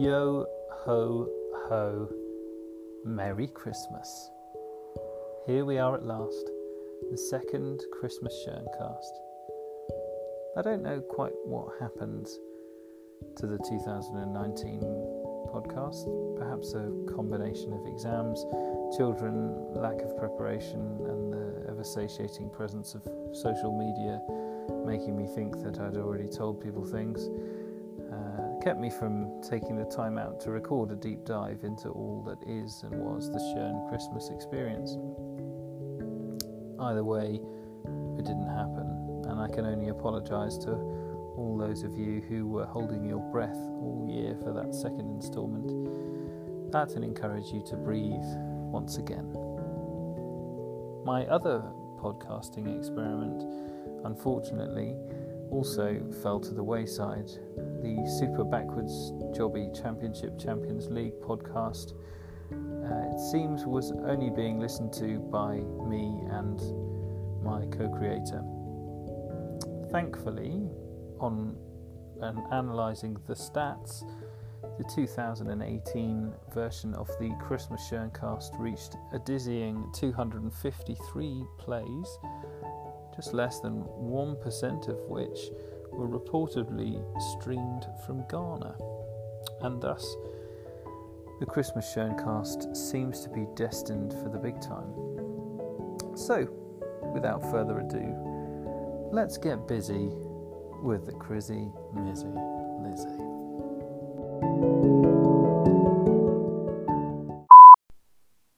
Yo ho ho, Merry Christmas. Here we are at last, the second Christmas Shearncast. I don't know quite what happened to the 2019 podcast. Perhaps a combination of exams, children, lack of preparation, and the ever satiating presence of social media making me think that I'd already told people things Uh, kept me from taking the time out to record a deep dive into all that is and was the Shearn Christmas experience. Either way, it didn't happen, and I can only apologise to all those of you who were holding your breath all year for that second instalment. That and encourage you to breathe once again. My other podcasting experiment, unfortunately, also fell to the wayside. The Super Backwards Jobby Championship Champions League podcast, uh, it seems, was only being listened to by me and my co creator. Thankfully, on um, analysing the stats, the 2018 version of the Christmas Shearncast reached a dizzying 253 plays just less than 1% of which were reportedly streamed from Ghana. And thus, the Christmas Shearncast seems to be destined for the big time. So, without further ado, let's get busy with the Crizzy Mizzy Lizzie.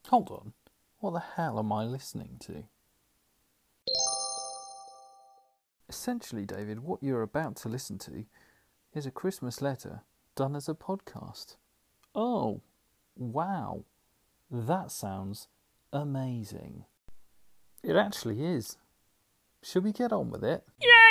Hold on, what the hell am I listening to? Essentially, David, what you're about to listen to is a Christmas letter done as a podcast. Oh, wow. That sounds amazing. It actually is. Should we get on with it? Yay!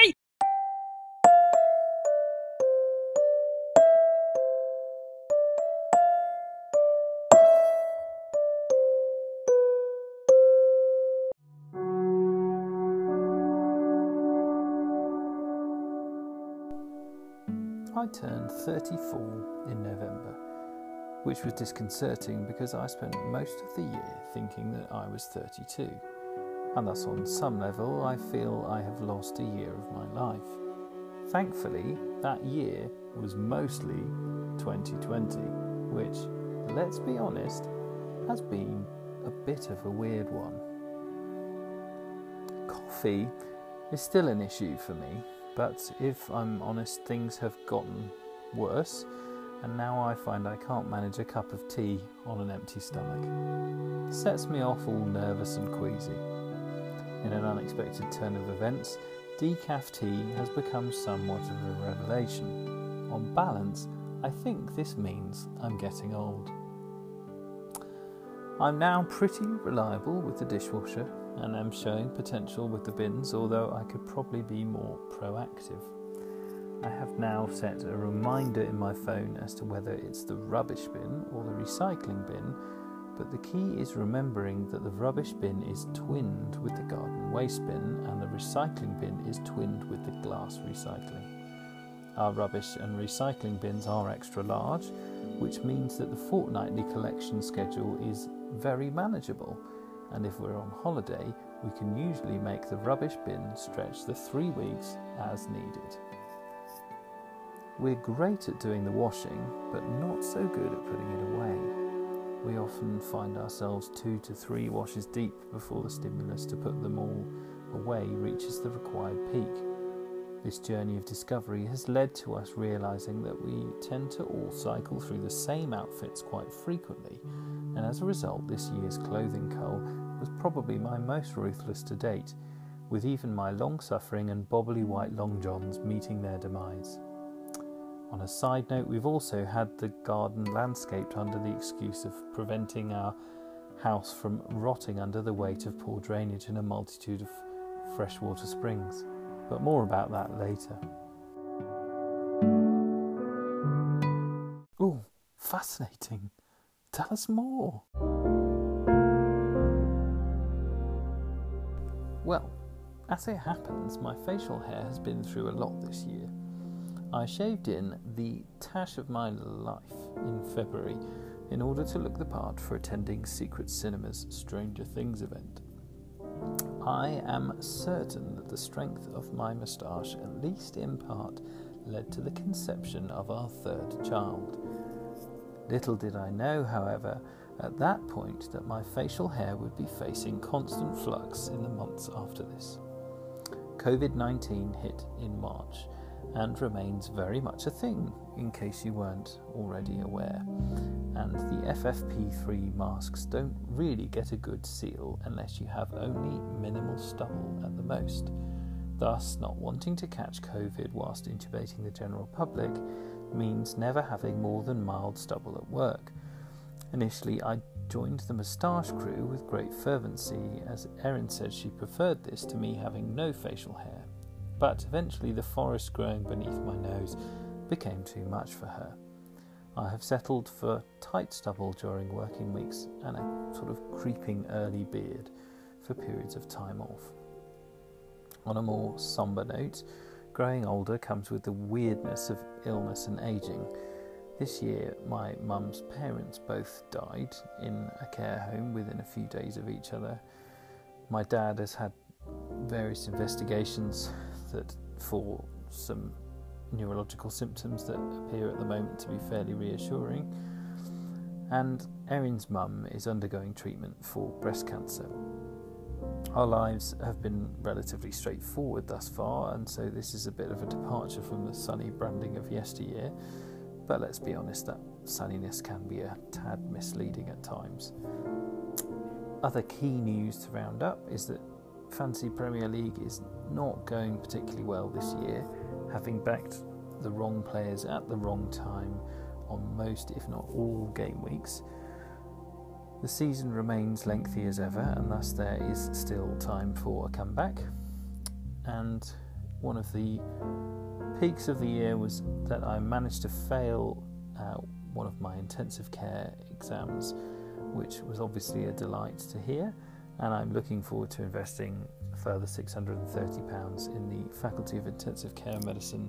Turned 34 in November, which was disconcerting because I spent most of the year thinking that I was 32, and thus, on some level, I feel I have lost a year of my life. Thankfully, that year was mostly 2020, which, let's be honest, has been a bit of a weird one. Coffee is still an issue for me, but if I'm honest, things have gotten worse, and now I find I can't manage a cup of tea on an empty stomach. It sets me off all nervous and queasy. In an unexpected turn of events, decaf tea has become somewhat of a revelation. On balance, I think this means I'm getting old. I'm now pretty reliable with the dishwasher and am showing potential with the bins, although I could probably be more proactive. I have now set a reminder in my phone as to whether it's the rubbish bin or the recycling bin, but the key is remembering that the rubbish bin is twinned with the garden waste bin and the recycling bin is twinned with the glass recycling. Our rubbish and recycling bins are extra large, which means that the fortnightly collection schedule is very manageable and if we're on holiday, we can usually make the rubbish bin stretch the three weeks as needed. We're great at doing the washing, but not so good at putting it away. We often find ourselves two to three washes deep before the stimulus to put them all away reaches the required peak. This journey of discovery has led to us realizing that we tend to all cycle through the same outfits quite frequently, and as a result, this year's clothing cull was probably my most ruthless to date, with even my long suffering and bobbly white long johns meeting their demise. On a side note, we've also had the garden landscaped under the excuse of preventing our house from rotting under the weight of poor drainage and a multitude of freshwater springs but more about that later. Oh, fascinating. Tell us more. Well, as it happens, my facial hair has been through a lot this year. I shaved in the tash of my life in February in order to look the part for attending Secret Cinema's Stranger Things event. I am certain that the strength of my moustache, at least in part, led to the conception of our third child. Little did I know, however, at that point that my facial hair would be facing constant flux in the months after this. COVID 19 hit in March and remains very much a thing, in case you weren't already aware. And the FFP3 masks don't really get a good seal unless you have only minimal stubble at the most. Thus, not wanting to catch COVID whilst intubating the general public means never having more than mild stubble at work. Initially, I joined the moustache crew with great fervency, as Erin said she preferred this to me having no facial hair. But eventually, the forest growing beneath my nose became too much for her. I have settled for tight stubble during working weeks and a sort of creeping early beard for periods of time off. On a more sombre note, growing older comes with the weirdness of illness and aging. This year, my mum's parents both died in a care home within a few days of each other. My dad has had various investigations that for some neurological symptoms that appear at the moment to be fairly reassuring. And Erin's mum is undergoing treatment for breast cancer. Our lives have been relatively straightforward thus far, and so this is a bit of a departure from the sunny branding of yesteryear. But let's be honest, that sunniness can be a tad misleading at times. Other key news to round up is that Fantasy Premier League is not going particularly well this year, having backed the wrong players at the wrong time on most, if not all, game weeks. The season remains lengthy as ever, and thus there is still time for a comeback. And one of the peaks of the year was that I managed to fail uh, one of my intensive care exams, which was obviously a delight to hear. And I'm looking forward to investing further £630 in the Faculty of Intensive Care Medicine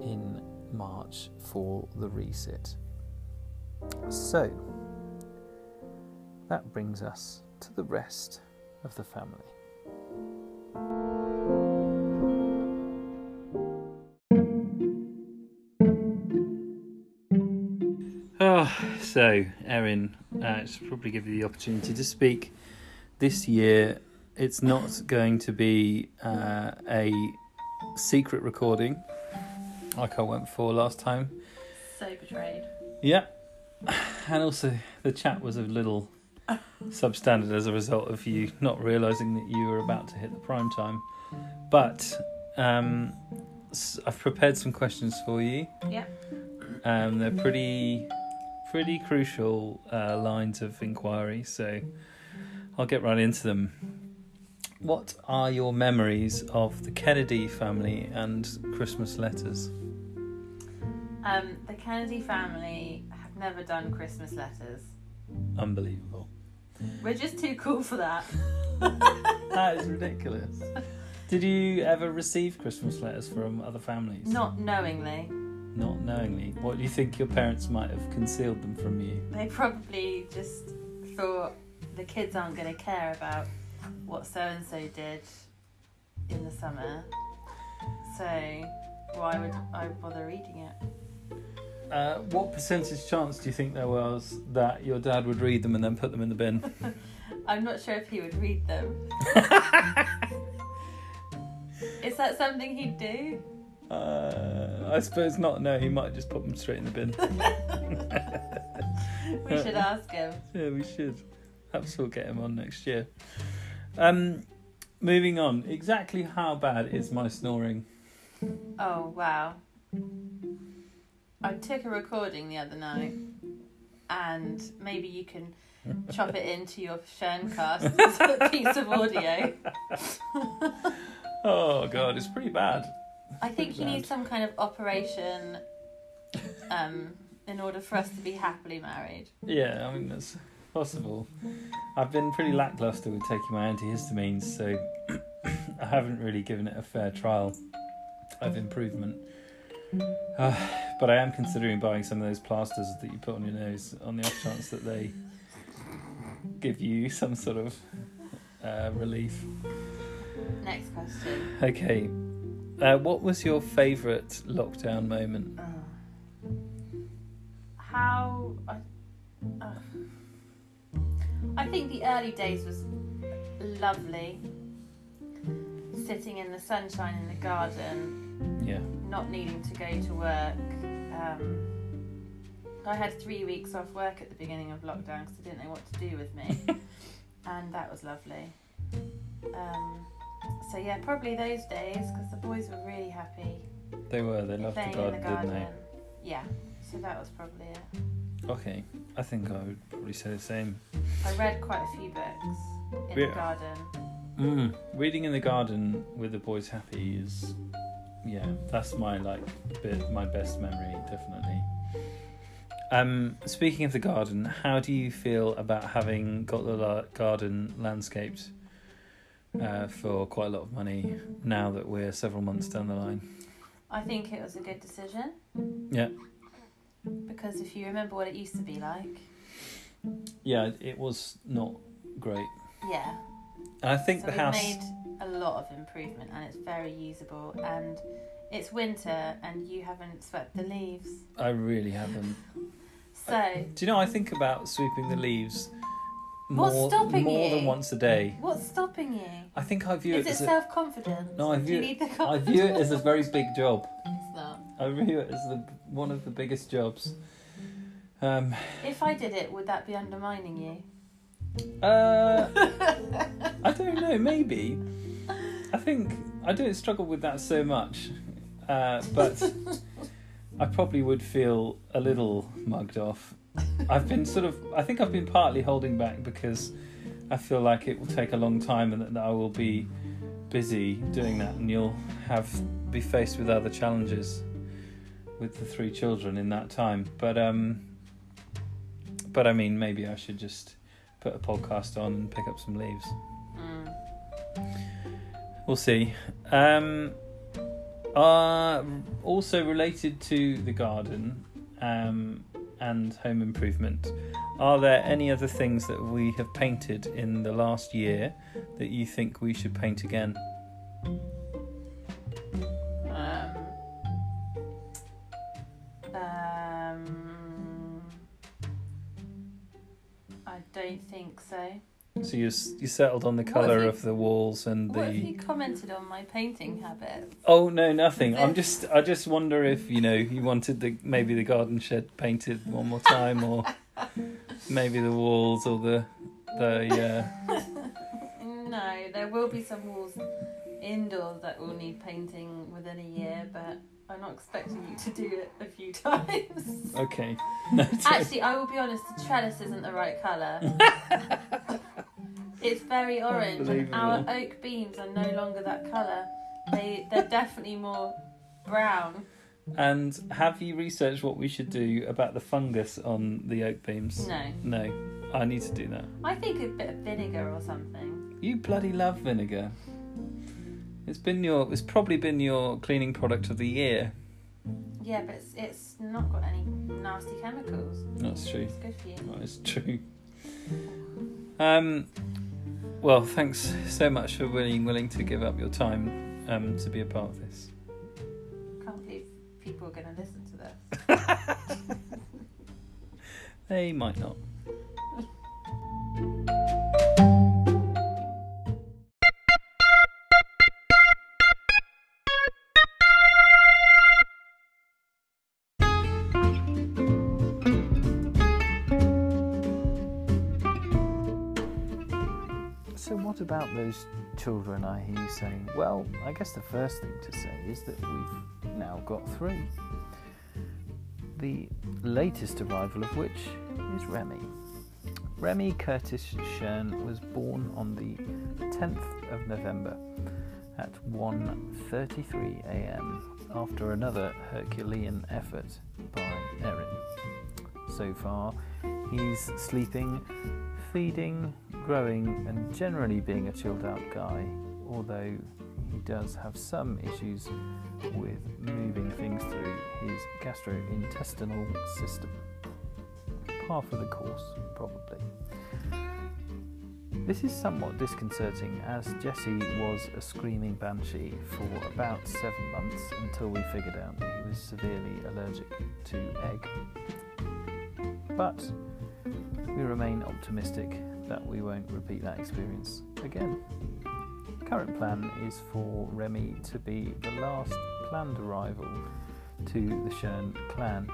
in March for the resit. So, that brings us to the rest of the family. Oh, so Erin, uh, should probably give you the opportunity to speak. This year, it's not going to be uh, a secret recording like I went for last time. So betrayed. Yeah, and also the chat was a little substandard as a result of you not realizing that you were about to hit the prime time. But um, I've prepared some questions for you. Yeah. Um, they're pretty, pretty crucial uh, lines of inquiry, so I'll get right into them. What are your memories of the Kennedy family and Christmas letters? Um, the Kennedy family have never done Christmas letters. Unbelievable. We're just too cool for that. that is ridiculous. Did you ever receive Christmas letters from other families? Not knowingly. Not knowingly. What do you think your parents might have concealed them from you? They probably just thought the kids aren't going to care about what so and so did in the summer. So why would I bother reading it? Uh, what percentage chance do you think there was that your dad would read them and then put them in the bin? I'm not sure if he would read them. Is that something he'd do? Uh, I suppose not. No, he might just put them straight in the bin. we should ask him. Yeah, we should. Perhaps we'll get him on next year. Um, moving on. Exactly how bad is my snoring? Oh wow. I took a recording the other night, and maybe you can chop it into your Shearncast as a piece of audio. oh god, it's pretty bad. I think you need some kind of operation um, in order for us to be happily married. Yeah, I mean that's possible. I've been pretty lackluster with taking my antihistamines, so I haven't really given it a fair trial of improvement. Uh, but I am considering buying some of those plasters that you put on your nose on the off chance that they give you some sort of uh, relief. Next question. Okay. Uh, what was your favourite lockdown moment? Oh. How. I, uh, I think the early days was lovely. Sitting in the sunshine in the garden, Yeah. not needing to go to work. Um, I had three weeks off work at the beginning of lockdown because I didn't know what to do with me, and that was lovely. Um, so yeah, probably those days because the boys were really happy They were. They loved the garden, the didn't garden. they? Yeah, so that was probably it. Okay. I think I would probably say the same. I read quite a few books in the garden. Mm. Reading in the garden with the boys happy is, yeah, that's my like bit, my best memory, definitely. Um, speaking of the garden, how do you feel about having got the la- garden landscaped uh, for quite a lot of money now that we're several months down the line? I think it was a good decision Yeah, because if you remember what it used to be like, yeah, it was not great. yeah. And I think so the house. made a lot of improvement and it's very usable and it's winter and you haven't swept the leaves. I really haven't. So Do you know? I think about sweeping the leaves more more than once a day. what's stopping you? I think I view Is it it as a, self confidence? No, I view you it- need the I view it as a very big job. It's not. I view it as the one of the biggest jobs. Um, If I did it, would that be undermining you? uh, I don't know. Maybe. I think I don't struggle with that so much, uh, but I probably would feel a little mugged off. I've been sort of. I think I've been partly holding back because I feel like it will take a long time and that I will be busy doing that, and you'll have be faced with other challenges with the three children in that time. But um, but I mean, maybe I should just put a podcast on and pick up some leaves. We'll see. Um, uh, also related to the garden um, and home improvement, are there any other things that we have painted in the last year that you think we should paint again? You s- you settled on the colour you- of the walls and What have the. you commented on my painting habits? Oh no, nothing. I'm just I just wonder if you know you wanted the maybe the garden shed painted one more time or maybe the walls or the the No, there will be some walls indoors that will need painting within a year, but I'm not expecting you to do it a few times. okay. No, Actually, I will be honest, the trellis isn't the right colour. It's very orange, and our oak beams are no longer that colour. They, they're definitely more brown. And have you researched what we should do about the fungus on the oak beams? No. No, I need to do that. I think a bit of vinegar or something. You bloody love vinegar. It's been your. It's probably been your cleaning product of the year. Yeah, but it's, it's not got any nasty chemicals. That's true. It's good for you. That is true. Um, well, thanks so much for willing willing to give up your time um, to be a part of this. Can't believe people are going to listen to this. They might not. What about those children I hear you saying? Well, I guess the first thing to say is that we've now got three. The latest arrival of which is Remy. Remy Curtis Shearn was born on the 10th of November at 1:33 a.m. after another Herculean effort by Erin. So far, he's sleeping, feeding, growing, and generally being a chilled out guy, although he does have some issues with moving things through his gastrointestinal system. Par for the course, probably. This is somewhat disconcerting as Jesse was a screaming banshee for about seven months until we figured out he was severely allergic to egg. But we remain optimistic that we won't repeat that experience again. Current plan is for Remy to be the last planned arrival to the Shearn clan,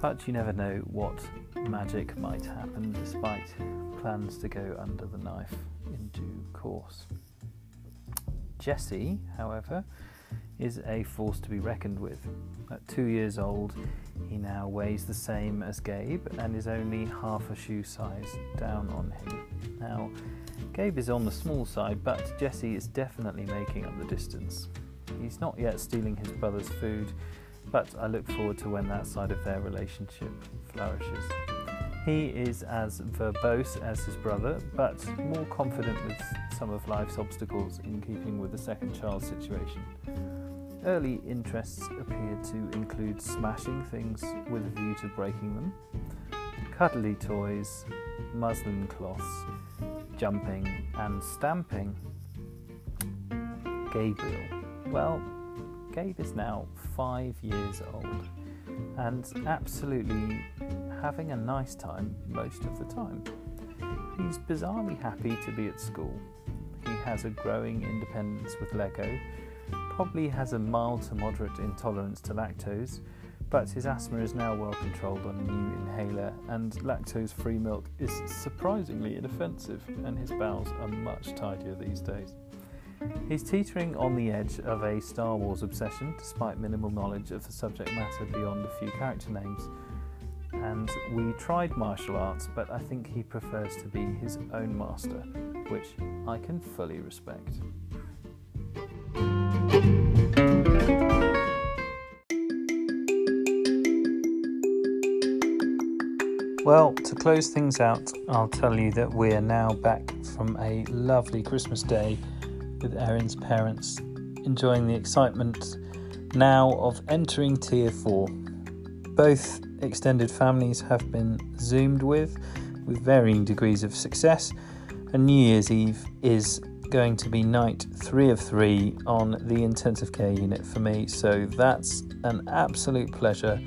but you never know what magic might happen despite plans to go under the knife in due course. Jessie, however, is a force to be reckoned with. At two years old, he now weighs the same as Gabe and is only half a shoe size down on him. Now, Gabe is on the small side, but Jesse is definitely making up the distance. He's not yet stealing his brother's food, but I look forward to when that side of their relationship flourishes. He is as verbose as his brother, but more confident with some of life's obstacles in keeping with the second child situation. Early interests appear to include smashing things with a view to breaking them, cuddly toys, muslin cloths, jumping, and stamping. Gabriel. Well, Gabe is now five years old and absolutely having a nice time most of the time. He's bizarrely happy to be at school. He has a growing independence with Lego, probably has a mild to moderate intolerance to lactose, but his asthma is now well controlled on a new inhaler, and lactose free milk is surprisingly inoffensive, and his bowels are much tidier these days. He's teetering on the edge of a Star Wars obsession, despite minimal knowledge of the subject matter beyond a few character names, and we tried martial arts, but I think he prefers to be his own master, which I can fully respect. Well, to close things out, I'll tell you that we are now back from a lovely Christmas day with Erin's parents, enjoying the excitement now of entering Tier 4. Both extended families have been zoomed with, with varying degrees of success, and New Year's Eve is going to be night three of three on the intensive care unit for me, so that's an absolute pleasure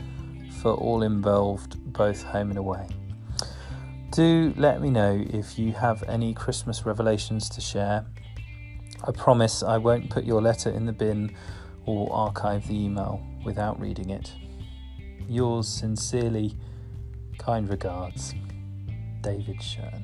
for all involved, both home and away. Do let me know if you have any Christmas revelations to share. I promise I won't put your letter in the bin or archive the email without reading it. Yours sincerely, kind regards, David Shearn.